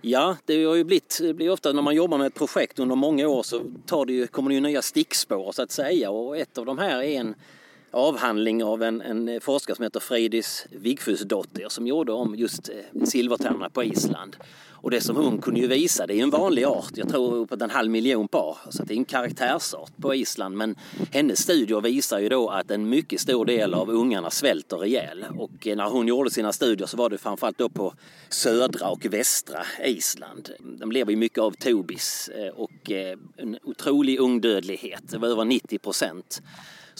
Ja, det har ju blivit, det blir ofta när man jobbar med ett projekt under många år så tar det ju, kommer det ju nya stickspår så att säga och ett av de här är en avhandling av en, en forskare som heter Freydis Vigfusdotter som gjorde om just eh, silvertärnorna på Island. Och det som hon kunde ju visa, det är en vanlig art, jag tror uppåt en halv miljon par, så det är en karaktärsart på Island. Men hennes studier visar ju då att en mycket stor del av ungarna svälter ihjäl. Och eh, när hon gjorde sina studier så var det framförallt då på södra och västra Island. De lever ju mycket av tobis eh, och en otrolig ungdödlighet, det var över 90 procent.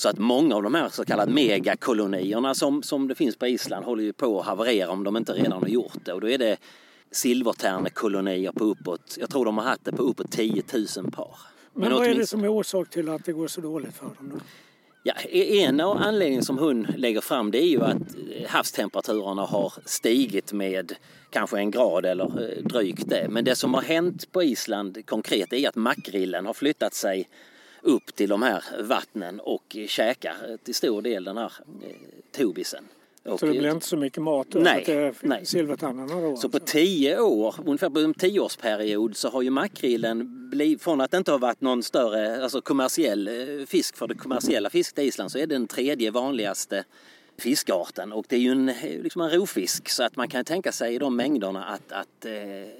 Så att många av de här så kallade megakolonierna som, som det finns på Island håller ju på att haverera om de inte redan har gjort det. Och då är det silvertärnekolonier på uppåt, jag tror de har haft det på uppåt 10 000 par. Men, Men vad är det som är orsak till att det går så dåligt för dem? Då? Ja, en av anledningarna som hon lägger fram det är ju att havstemperaturerna har stigit med kanske en grad eller eh, drygt det. Men det som har hänt på Island konkret är att makrillen har flyttat sig upp till de här vattnen och käkar till stor del den här eh, tobisen. Och, så det blir inte så mycket mat då? Nej, nej. Silvertannarna då? Så alltså. på tio år, ungefär på en tioårsperiod så har ju makrillen blivit, från att det inte har varit någon större alltså kommersiell eh, fisk för det kommersiella fisket i Island så är det den tredje vanligaste fiskarten och det är ju en, liksom en rovfisk så att man kan tänka sig i de mängderna att, att eh,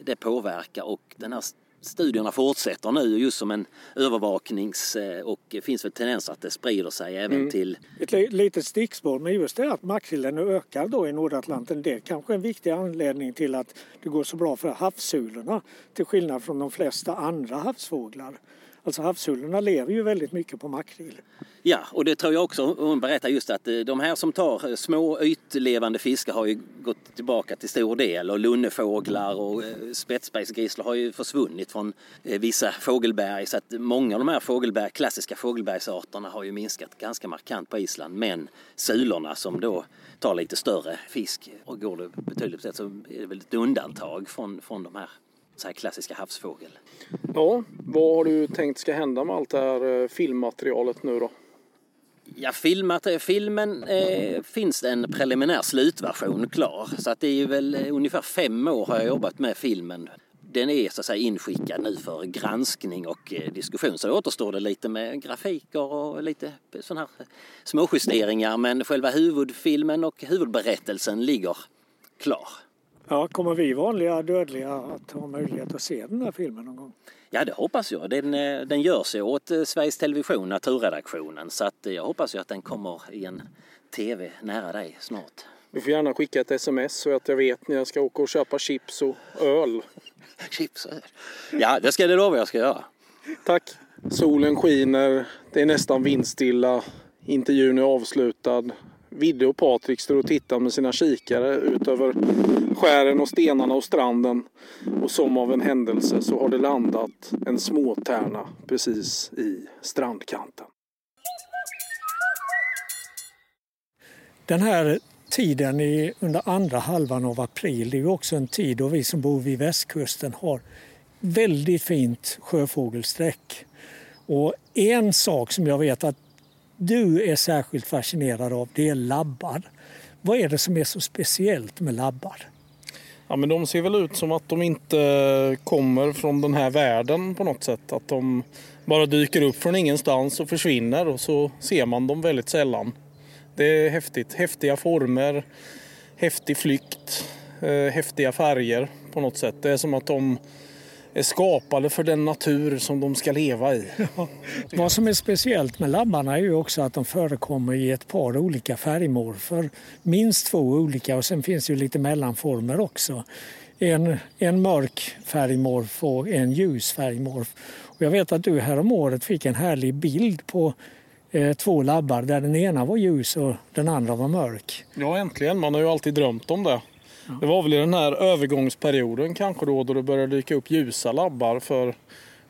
det påverkar och den här studierna fortsätter nu just som en övervaknings eh, och finns väl tendens att det sprider sig även mm. till... Ett litet stickspår, men just det att makrillen ökar då i Nordatlanten det är kanske en viktig anledning till att det går så bra för havssulorna till skillnad från de flesta andra havsfåglar. Alltså havshullorna lever ju väldigt mycket på makrill. Ja, och det tror jag också. Hon berättar just att eh, de här som tar eh, små ytlevande fiskar har ju gått tillbaka till stor del och lunnefåglar och eh, spetsbergsgrisslor har ju försvunnit från vissa fågelberg så att många av de här fågelberg, klassiska fågelbergsarterna har ju minskat ganska markant på Island. Men sulorna som då tar lite större fisk och går det betydligt bättre så är det väl ett undantag från, från de här så här klassiska havsfågel. Ja, vad har du tänkt ska hända med allt det här eh, filmmaterialet nu då? Ja, filmat, filmen eh, finns det en preliminär slutversion klar. Så att det är väl eh, ungefär fem år har jag jobbat med filmen. Den är så att säga inskickad nu för granskning och eh, diskussion. Så återstår det lite med grafiker och lite sådana här småjusteringar. Men själva huvudfilmen och huvudberättelsen ligger klar. Ja, kommer vi vanliga dödliga att ha möjlighet att se den här filmen någon gång? Ja, det hoppas jag. Den, eh, den görs ju åt eh, Sveriges Television, naturredaktionen. Så att eh, jag hoppas ju att den kommer i en TV nära dig snart. Du får gärna skicka ett sms så att jag vet när jag ska åka och köpa chips och öl. chips och öl? Ja, det ska det lova jag ska göra. Tack. Solen skiner, det är nästan vindstilla, intervjun är avslutad. Vidde och Patrik står och tittar med sina kikare ut över skären och stenarna och stranden. Och som av en händelse så har det landat en småtärna precis i strandkanten. Den här tiden i, under andra halvan av april det är också en tid då vi som bor vid västkusten har väldigt fint sjöfågelsträck. Och en sak som jag vet att du är särskilt fascinerad av det är labbar. Vad är det som är så speciellt med labbar? Ja, men de ser väl ut som att de inte kommer från den här världen på något sätt. Att de bara dyker upp från ingenstans och försvinner och så ser man dem väldigt sällan. Det är häftigt. Häftiga former, häftig flykt, eh, häftiga färger på något sätt. Det är som att de är skapade för den natur som de ska leva i. Ja. Vad som är speciellt med labbarna är ju också att de förekommer i ett par olika färgmorfer. Minst två olika och sen finns det ju lite mellanformer också. En, en mörk färgmorf och en ljus färgmorf. Och jag vet att du här året fick en härlig bild på eh, två labbar där den ena var ljus och den andra var mörk. Ja, äntligen. Man har ju alltid drömt om det. Det var väl i den här övergångsperioden kanske då, då det började dyka upp ljusa labbar för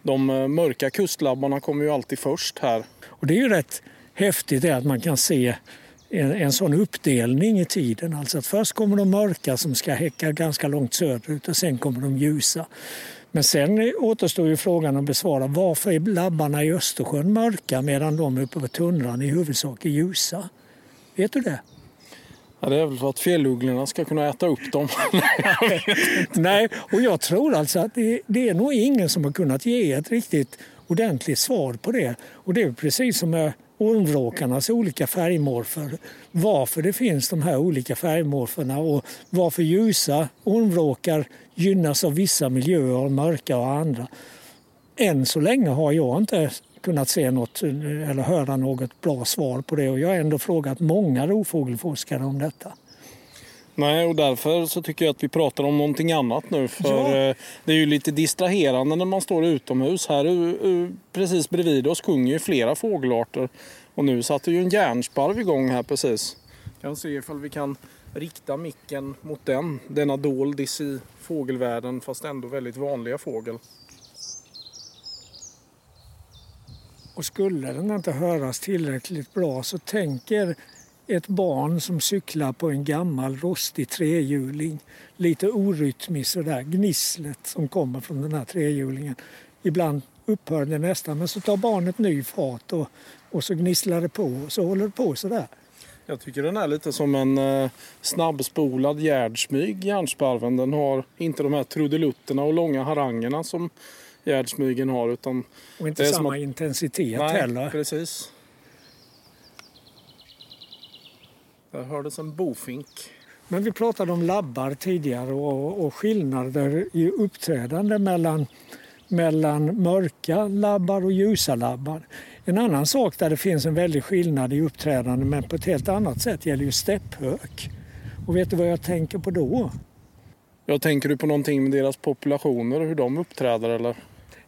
de eh, mörka kustlabbarna kommer ju alltid först här. Och det är ju rätt häftigt att man kan se en, en sån uppdelning i tiden. Alltså att först kommer de mörka som ska häcka ganska långt söderut och sen kommer de ljusa. Men sen återstår ju frågan att besvara varför är labbarna i Östersjön mörka medan de uppe på tundran i huvudsak är ljusa? Vet du det? Ja, det är väl för att fjällugglorna ska kunna äta upp dem. Nej, och jag tror alltså att det, det, är nog ingen som har kunnat ge ett riktigt ordentligt svar på det. Och det är precis som med ormvråkarnas olika färgmorfer. Varför det finns de här olika färgmorferna och varför ljusa ormvråkar gynnas av vissa miljöer och mörka och andra. Än så länge har jag inte kunnat se något eller höra något bra svar på det och jag har ändå frågat många rovfågelforskare om detta. Nej, och därför så tycker jag att vi pratar om någonting annat nu. För ja. Eh, det är ju lite distraherande när man står utomhus. Här precis bredvid oss sjunger ju flera fågelarter. Och nu satte ju en järnsparv igång här precis. Kan se ifall vi kan rikta micken mot den. Denna doldis i fågelvärlden fast ändå väldigt vanliga fågel. Och skulle den inte höras tillräckligt bra så tänker ett barn som cyklar på en gammal rostig trehjuling. Lite orytmiskt sådär, gnisslet som kommer från den här trehjulingen. Ibland upphör det nästan men så tar barnet ny fart och, och så gnisslar det på och så håller det på sådär. Jag tycker den är lite som en eh, snabbspolad gärdsmyg, järnsparven. Den har inte de här trudelutterna och långa harangerna som gärdsmygen har. Utan och inte samma att... intensitet Nej, heller. precis. Där hördes en bofink. Men vi pratade om labbar tidigare och, och skillnader i uppträdande mellan, mellan mörka labbar och ljusa labbar. En annan sak där det finns en väldig skillnad i uppträdande men på ett helt annat sätt gäller ju stepphök. Och vet du vad jag tänker på då? Jag tänker du på någonting med deras populationer, hur de uppträder eller?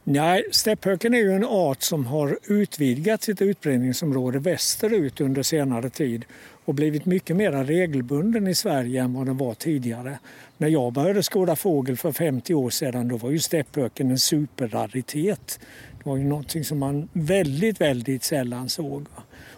Nej, stäpphöken är ju en art som har utvidgat sitt utbredningsområde västerut under senare tid och blivit mycket mer regelbunden i Sverige än vad den var tidigare. När jag började skåda fågel för 50 år sedan då var ju stäpphöken en superraritet. Det var ju någonting som man väldigt, väldigt sällan såg.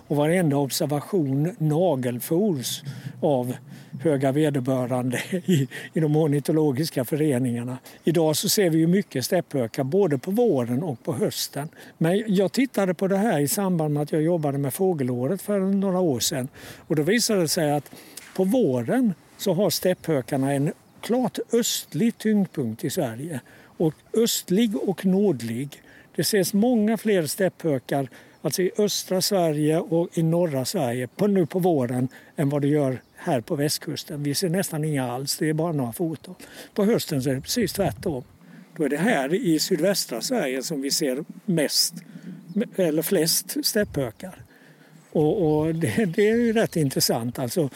Och varenda observation nagelfors av höga vederbörande i, i de ornitologiska föreningarna. Idag så ser vi ju mycket stäpphökar, både på våren och på hösten. Men jag tittade på det här i samband med att jag jobbade med fågelåret för några år sedan. Och då visade det sig att på våren så har stäpphökarna en klart östlig tyngdpunkt i Sverige. Och östlig och nordlig. Det ses många fler stäpphökar alltså i östra Sverige och i norra Sverige på, nu på våren än vad det gör här på västkusten. Vi ser nästan inga alls, det är bara några foton. På hösten så är det precis tvärtom. Då är det här i sydvästra Sverige som vi ser mest, eller flest stäpphökar. Och, och det, det, är ju rätt intressant. Alltså,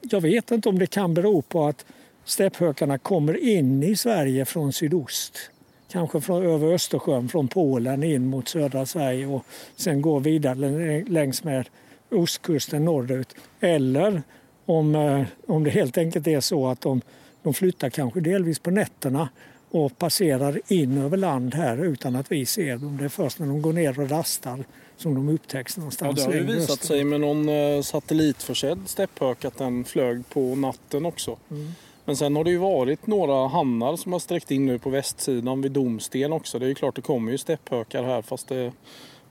jag vet inte om det kan bero på att stäpphökarna kommer in i Sverige från sydost. Kanske från, över Östersjön, från Polen in mot södra Sverige och sen går vidare längs med ostkusten norrut. Eller om, eh, om det helt enkelt är så att de, de flyttar kanske delvis på nätterna och passerar in över land här utan att vi ser dem. Det är först när de går ner och rastar som de upptäcks någonstans ja, Det har ju visat öster. sig med någon eh, satellitförsedd stepphök att den flög på natten också. Mm. Men sen har det ju varit några hannar som har sträckt in nu på västsidan vid Domsten också. Det är ju klart det kommer ju stepphökar här fast det är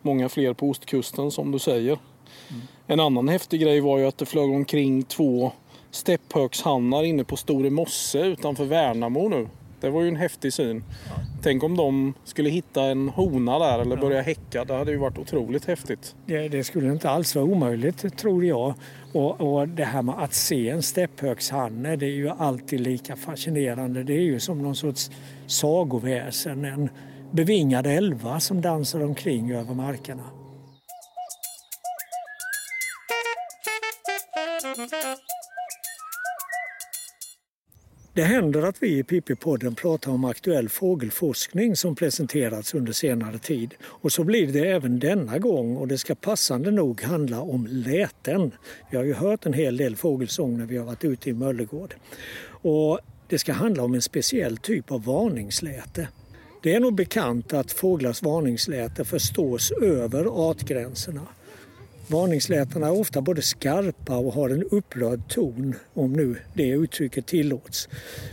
många fler på ostkusten som du säger. Mm. En annan häftig grej var ju att det flög omkring två stepphökshannar inne på Store Mosse utanför Värnamo nu. Det var ju en häftig syn. Ja. Tänk om de skulle hitta en hona där eller ja. börja häcka. Det hade ju varit otroligt häftigt. Det, det skulle inte alls vara omöjligt tror jag. Och, och det här med att se en stepphökshanne det är ju alltid lika fascinerande. Det är ju som någon sorts sagoväsen. En bevingad älva som dansar omkring över markerna. Det händer att vi i Pippi-podden pratar om aktuell fågelforskning som presenterats under senare tid. Och så blir det även denna gång och det ska passande nog handla om läten. Vi har ju hört en hel del fågelsång när vi har varit ute i Möllegård. Och det ska handla om en speciell typ av varningsläte. Det är nog bekant att fåglars varningsläte förstås över artgränserna. Varningslätena är ofta både skarpa och har en upprörd ton, om nu det uttrycket tillåts.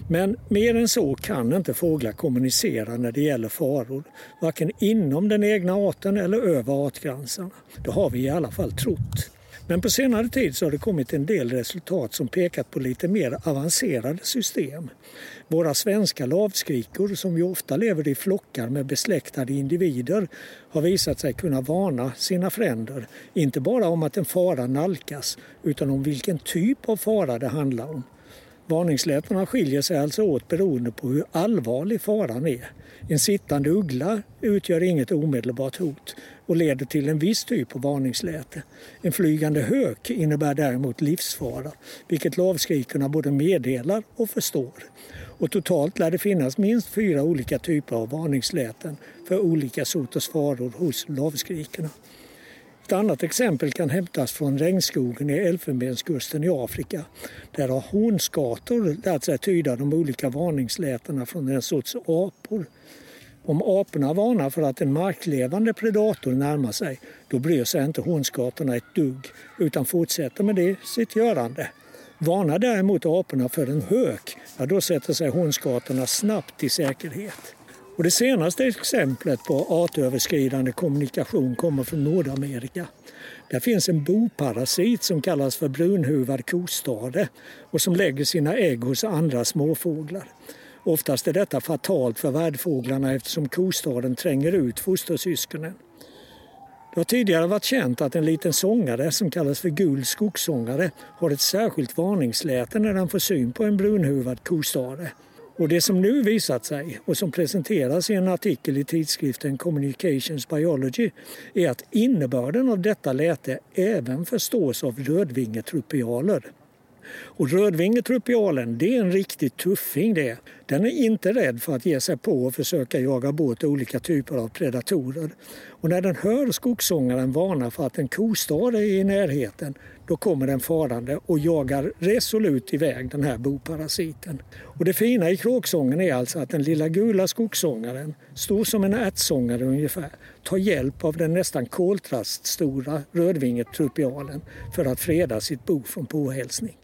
Men mer än så kan inte fåglar kommunicera när det gäller faror, varken inom den egna arten eller över artgränserna. Det har vi i alla fall trott. Men på senare tid så har det kommit en del resultat som pekat på lite mer avancerade system. Våra svenska lavskrikor som ju ofta lever i flockar med besläktade individer har visat sig kunna varna sina fränder, inte bara om att en fara nalkas utan om vilken typ av fara det handlar om. Varningslätena skiljer sig alltså åt beroende på hur allvarlig faran är. En sittande uggla utgör inget omedelbart hot och leder till en viss typ av varningsläte. En flygande hök innebär däremot livsfara, vilket lavskrikorna både meddelar och förstår. Och totalt lär det finnas minst fyra olika typer av varningsläten för olika sorters faror hos lavskrikorna. Ett annat exempel kan hämtas från regnskogen i Elfenbenskusten i Afrika. Där har honskator lärt sig tyda de olika varningslätena från en sorts apor. Om aporna varnar för att en marklevande predator närmar sig, då bryr sig inte honskatorna ett dugg utan fortsätter med det sitt görande. Varnar däremot aporna för en hök, ja, då sätter sig honskatorna snabbt i säkerhet. Och det senaste exemplet på artöverskridande kommunikation kommer från Nordamerika. Där finns en boparasit som kallas för brunhuvad kostade och som lägger sina ägg hos andra småfåglar. Oftast är detta fatalt för värdfåglarna eftersom kostaden tränger ut fostersyskonen. Det har tidigare varit känt att en liten sångare som kallas för gul skogssångare har ett särskilt varningsläte när den får syn på en brunhuvad kostade. Och det som nu visat sig och som presenteras i en artikel i tidskriften Communications Biology är att innebörden av detta läte även förstås av rödvingetrupialer. Och rödvingetrupialen, det är en riktig tuffing det. Den är inte rädd för att ge sig på och försöka jaga bort olika typer av predatorer. Och när den hör skogssångaren varna för att en kostad är i närheten, då kommer den farande och jagar resolut iväg den här boparasiten. Och det fina i kråksången är alltså att den lilla gula skogssångaren, stor som en ärtsångare ungefär, tar hjälp av den nästan koltraststora rödvingetrupialen för att freda sitt bo från påhälsning.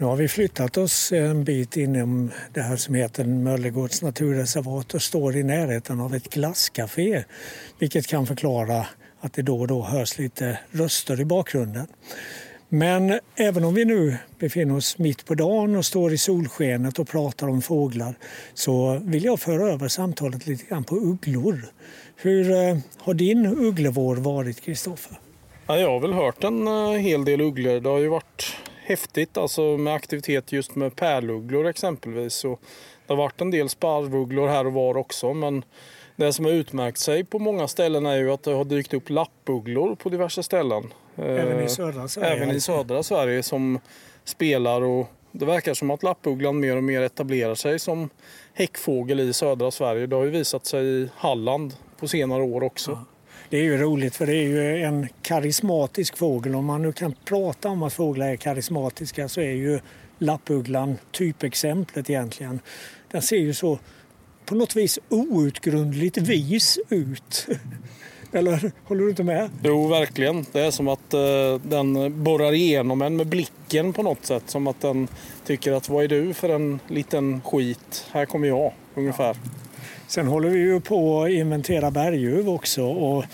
Nu har vi flyttat oss en bit inom det här som heter Möllegårds naturreservat och står i närheten av ett glasscafé. Vilket kan förklara att det då och då hörs lite röster i bakgrunden. Men även om vi nu befinner oss mitt på dagen och står i solskenet och pratar om fåglar så vill jag föra över samtalet lite grann på ugglor. Hur eh, har din ugglevår varit, Kristoffer? Ja, jag har väl hört en eh, hel del ugglor. Det har ju varit häftigt alltså med aktivitet just med pärlugglor exempelvis. Och det har varit en del sparvugglor här och var också men det som har utmärkt sig på många ställen är ju att det har dykt upp lappugglor på diverse ställen. Även i södra Sverige? Även i södra Sverige som spelar och det verkar som att lappugglan mer och mer etablerar sig som häckfågel i södra Sverige. Det har ju visat sig i Halland på senare år också. Ja. Det är ju roligt för det är ju en karismatisk fågel. Om man nu kan prata om att fåglar är karismatiska så är ju lappugglan typexemplet egentligen. Den ser ju så på något vis outgrundligt vis ut. Eller håller du inte med? Jo, verkligen. Det är som att uh, den borrar igenom en med blicken på något sätt. Som att den tycker att vad är du för en liten skit? Här kommer jag, ungefär. Ja. Sen håller vi ju på att inventera berguv också och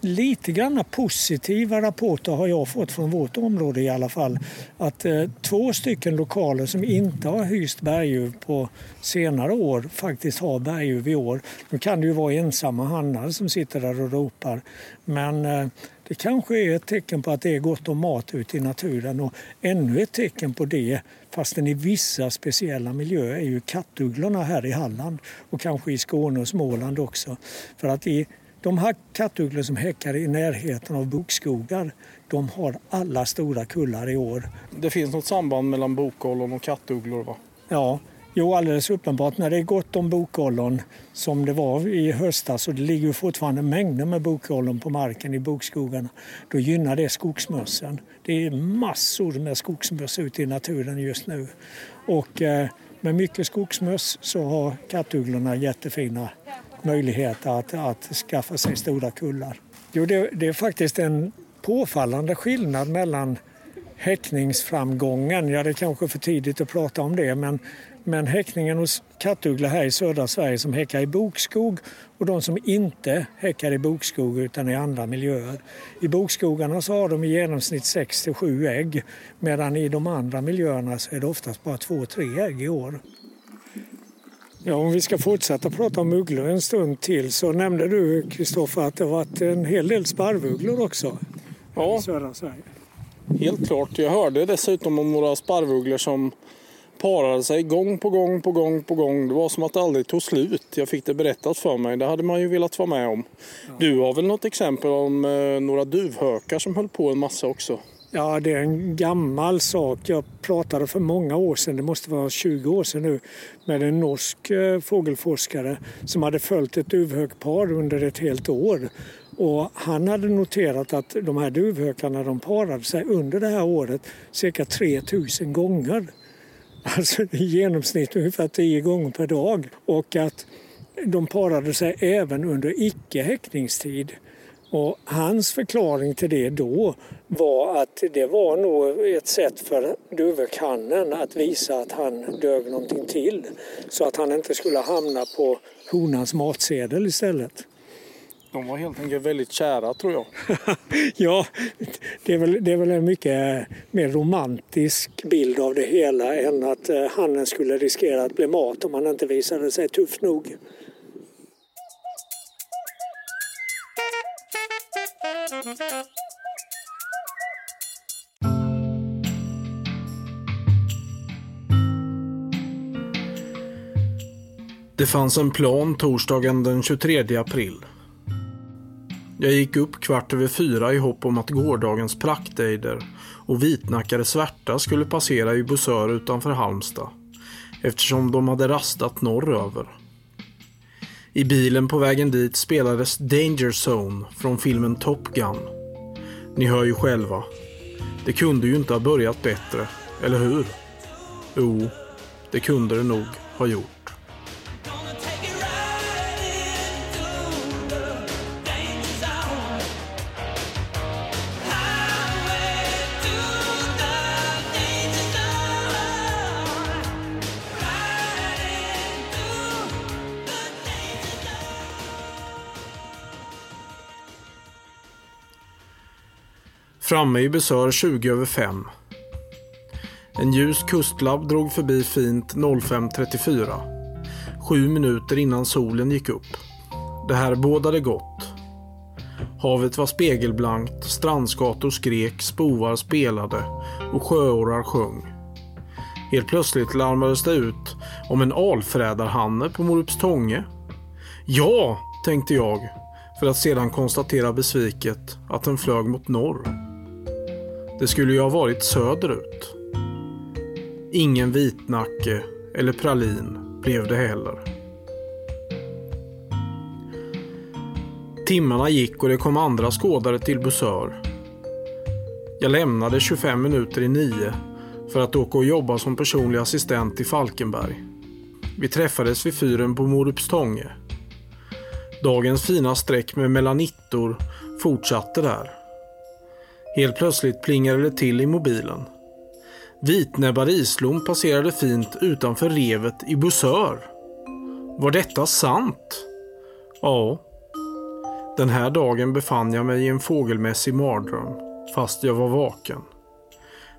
lite grann positiva rapporter har jag fått från vårt område i alla fall. Att eh, två stycken lokaler som inte har hyst berguv på senare år faktiskt har berguv i år. Nu kan det ju vara ensamma hannar som sitter där och ropar. Men eh, det kanske är ett tecken på att det är gott om mat ute i naturen och ännu ett tecken på det fastän i vissa speciella miljöer är ju kattugglorna här i Halland och kanske i Skåne och Småland också. För att i de här kattugglor som häckar i närheten av bokskogar de har alla stora kullar i år. Det finns något samband mellan bokollon och kattugglor va? Ja, Jo, alldeles uppenbart. När det är gott om bokollon som det var i höstas och det ligger fortfarande mängder med bokollon på marken i bokskogarna, då gynnar det skogsmössen. Det är massor med skogsmöss ute i naturen just nu. Och eh, med mycket skogsmöss så har kattugglorna jättefina möjligheter att, att skaffa sig stora kullar. Jo, det, det är faktiskt en påfallande skillnad mellan häckningsframgången, ja det är kanske för tidigt att prata om det, men men häckningen hos kattugla här i södra Sverige som häckar i bokskog och de som inte häckar i bokskog utan i andra miljöer. I bokskogarna så har de i genomsnitt 6 7 ägg medan i de andra miljöerna så är det oftast bara 2-3 ägg i år. Ja, om vi ska fortsätta prata om ugglor en stund till så nämnde du Kristoffer att det varit en hel del sparvugglor också ja. i södra Sverige. Helt klart. Jag hörde dessutom om några sparvugglor som parade sig gång på gång på gång på gång. Det var som att det aldrig tog slut. Jag fick det berättat för mig. Det hade man ju velat vara med om. Ja. Du har väl något exempel om eh, några duvhökar som höll på en massa också? Ja, det är en gammal sak. Jag pratade för många år sedan, det måste vara 20 år sedan nu, med en norsk eh, fågelforskare som hade följt ett duvhökpar under ett helt år. Och han hade noterat att de här duvhökarna de parade sig under det här året cirka 3000 gånger. Alltså i genomsnitt ungefär tio gånger per dag. Och att de parade sig även under icke häckningstid. Och hans förklaring till det då var att det var nog ett sätt för duvekannen att visa att han dög någonting till. Så att han inte skulle hamna på honans matsedel istället. De var helt enkelt väldigt kära tror jag. ja, det är, väl, det är väl en mycket mer romantisk bild av det hela än att eh, hannen skulle riskera att bli mat om han inte visade sig tuff nog. Det fanns en plan torsdagen den 23 april. Jag gick upp kvart över fyra i hopp om att gårdagens praktejder och vitnackade svärta skulle passera i Bussör utanför Halmstad eftersom de hade rastat norröver. I bilen på vägen dit spelades Danger Zone från filmen Top Gun. Ni hör ju själva. Det kunde ju inte ha börjat bättre, eller hur? Jo, det kunde det nog ha gjort. Framme i Besör 20 över 5. En ljus kustlabb drog förbi fint 05.34. Sju minuter innan solen gick upp. Det här bådade gott. Havet var spegelblankt, strandskator skrek, spovar spelade och sjöorrar sjöng. Helt plötsligt larmades det ut om en alfrädarhanne på Morupstånge. Ja, tänkte jag, för att sedan konstatera besviket att den flög mot norr. Det skulle ju ha varit söderut. Ingen vitnacke eller pralin blev det heller. Timmarna gick och det kom andra skådare till Busör. Jag lämnade 25 minuter i nio för att åka och jobba som personlig assistent i Falkenberg. Vi träffades vid fyren på Morupstånge. Dagens fina streck med melanittor fortsatte där. Helt plötsligt plingade det till i mobilen. Vitnäbbar islom passerade fint utanför revet i Busör. Var detta sant? Ja. Den här dagen befann jag mig i en fågelmässig mardröm, fast jag var vaken.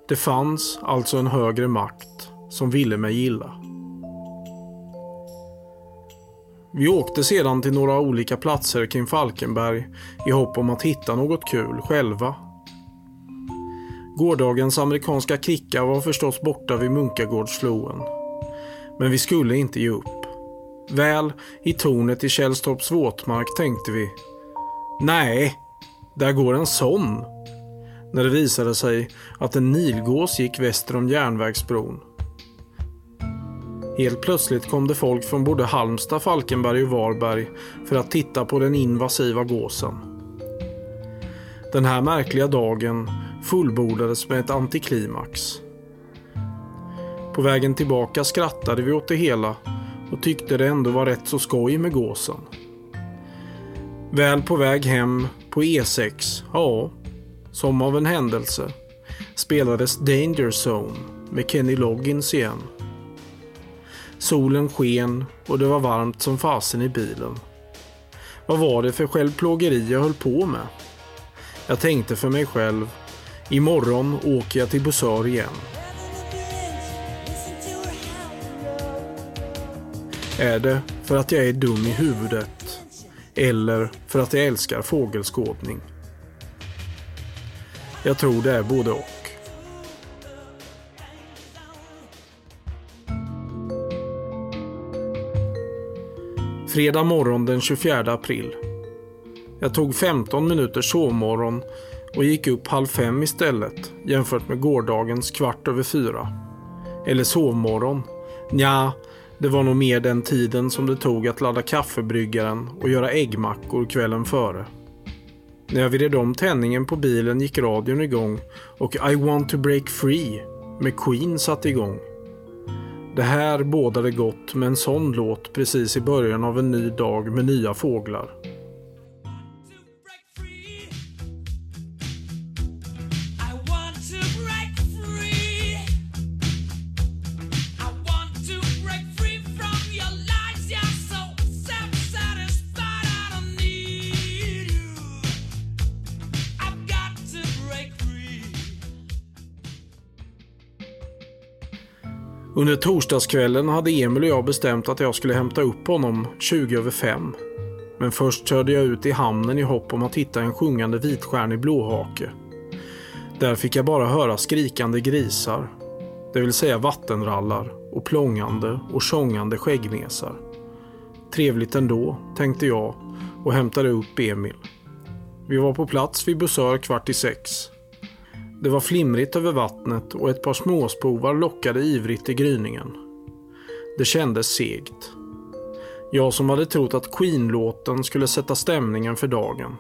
Det fanns alltså en högre makt som ville mig illa. Vi åkte sedan till några olika platser kring Falkenberg i hopp om att hitta något kul själva Gårdagens amerikanska kricka var förstås borta vid Munkagårdsfloen. Men vi skulle inte ge upp. Väl i tornet i Källstorps våtmark tänkte vi. Nej, där går en sån. När det visade sig att en nilgås gick väster om järnvägsbron. Helt plötsligt kom det folk från både Halmstad, Falkenberg och Varberg för att titta på den invasiva gåsen. Den här märkliga dagen fullbordades med ett antiklimax. På vägen tillbaka skrattade vi åt det hela och tyckte det ändå var rätt så skoj med gåsen. Väl på väg hem på E6, ja, som av en händelse, spelades Danger Zone med Kenny Loggins igen. Solen sken och det var varmt som fasen i bilen. Vad var det för självplågeri jag höll på med? Jag tänkte för mig själv. Imorgon åker jag till Busör igen. Är det för att jag är dum i huvudet? Eller för att jag älskar fågelskådning? Jag tror det är både och. Fredag morgon den 24 april. Jag tog 15 minuters sovmorgon och gick upp halv fem istället jämfört med gårdagens kvart över fyra. Eller sovmorgon. Nja, det var nog mer den tiden som det tog att ladda kaffebryggaren och göra äggmackor kvällen före. När jag vred om tändningen på bilen gick radion igång och I want to break free med Queen satte igång. Det här bådade gott med en sån låt precis i början av en ny dag med nya fåglar. Under torsdagskvällen hade Emil och jag bestämt att jag skulle hämta upp honom 20 över 5. Men först körde jag ut i hamnen i hopp om att hitta en sjungande vitstjärnig blåhake. Där fick jag bara höra skrikande grisar, det vill säga vattenrallar och plångande och tjongande skäggmesar. Trevligt ändå, tänkte jag och hämtade upp Emil. Vi var på plats vid Busör kvart i sex. Det var flimrigt över vattnet och ett par småspovar lockade ivrigt i gryningen. Det kändes segt. Jag som hade trott att Queen-låten skulle sätta stämningen för dagen.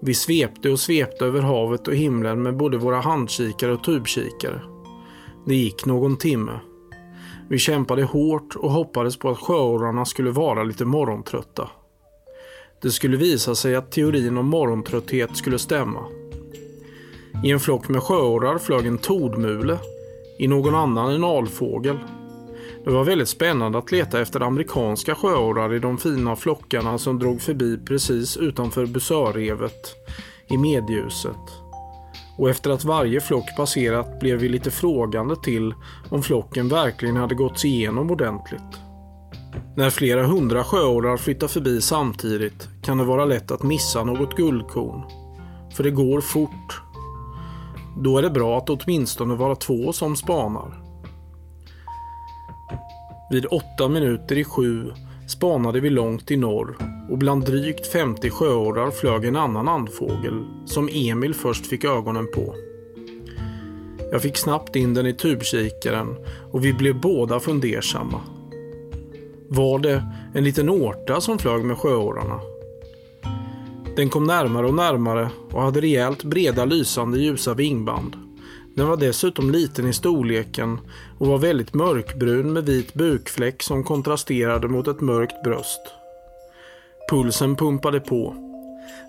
Vi svepte och svepte över havet och himlen med både våra handkikare och tubkikare. Det gick någon timme. Vi kämpade hårt och hoppades på att sjöorrarna skulle vara lite morgontrötta. Det skulle visa sig att teorin om morgontrötthet skulle stämma. I en flock med sjöorrar flög en tordmule. I någon annan en alfågel. Det var väldigt spännande att leta efter amerikanska sjöorrar i de fina flockarna som drog förbi precis utanför Busörrevet i medljuset. Och efter att varje flock passerat blev vi lite frågande till om flocken verkligen hade gått igenom ordentligt. När flera hundra sjöorrar flyttar förbi samtidigt kan det vara lätt att missa något guldkorn. För det går fort då är det bra att åtminstone vara två som spanar. Vid åtta minuter i sju spanade vi långt i norr och bland drygt 50 sjöorrar flög en annan andfågel som Emil först fick ögonen på. Jag fick snabbt in den i tubkikaren och vi blev båda fundersamma. Var det en liten årta som flög med sjöorrarna? Den kom närmare och närmare och hade rejält breda lysande ljusa vingband. Den var dessutom liten i storleken och var väldigt mörkbrun med vit bukfläck som kontrasterade mot ett mörkt bröst. Pulsen pumpade på.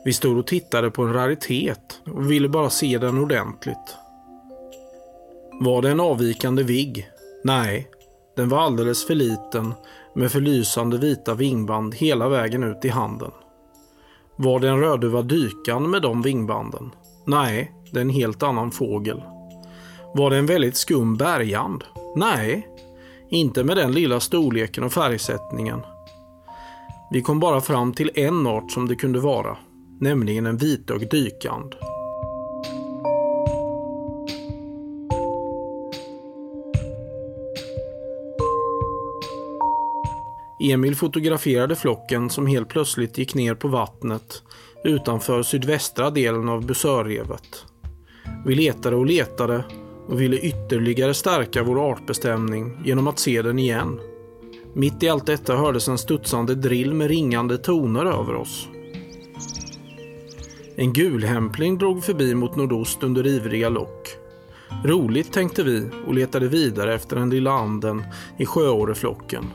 Vi stod och tittade på en raritet och ville bara se den ordentligt. Var det en avvikande vigg? Nej, den var alldeles för liten med förlysande vita vingband hela vägen ut i handen. Var det en rödduva dykan med de vingbanden? Nej, det är en helt annan fågel. Var det en väldigt skum bergand? Nej, inte med den lilla storleken och färgsättningen. Vi kom bara fram till en art som det kunde vara, nämligen en vitögd dykand. Emil fotograferade flocken som helt plötsligt gick ner på vattnet utanför sydvästra delen av Busörrevet. Vi letade och letade och ville ytterligare stärka vår artbestämning genom att se den igen. Mitt i allt detta hördes en studsande drill med ringande toner över oss. En gulhämpling drog förbi mot nordost under ivriga lock. Roligt tänkte vi och letade vidare efter den lilla anden i sjöåreflocken.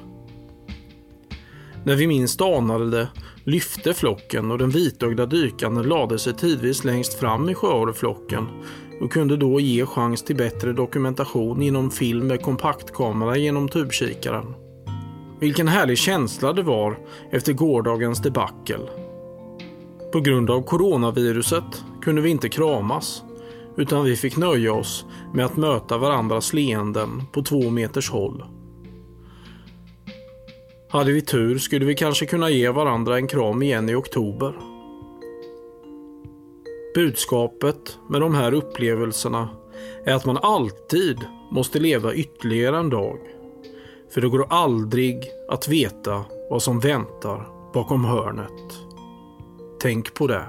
När vi minst anade det lyfte flocken och den vitögda dykaren lade sig tidvis längst fram i sjöorreflocken och kunde då ge chans till bättre dokumentation genom film med kompaktkamera genom tubkikaren. Vilken härlig känsla det var efter gårdagens debacle. På grund av coronaviruset kunde vi inte kramas utan vi fick nöja oss med att möta varandras leenden på två meters håll. Hade vi tur skulle vi kanske kunna ge varandra en kram igen i oktober. Budskapet med de här upplevelserna är att man alltid måste leva ytterligare en dag. För det går aldrig att veta vad som väntar bakom hörnet. Tänk på det.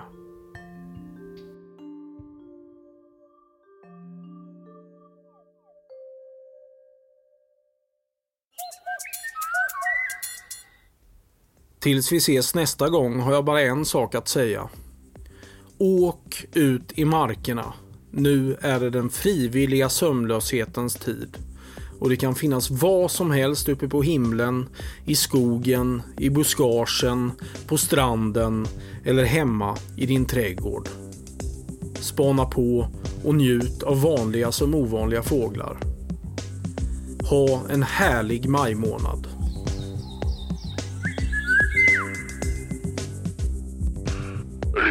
Tills vi ses nästa gång har jag bara en sak att säga. Åk ut i markerna. Nu är det den frivilliga sömnlöshetens tid. Och det kan finnas vad som helst uppe på himlen, i skogen, i buskagen, på stranden eller hemma i din trädgård. Spana på och njut av vanliga som ovanliga fåglar. Ha en härlig majmånad.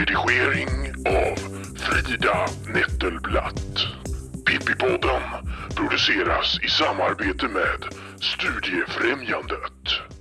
Redigering av Frida Nettelblatt. Pippipodden produceras i samarbete med Studiefrämjandet.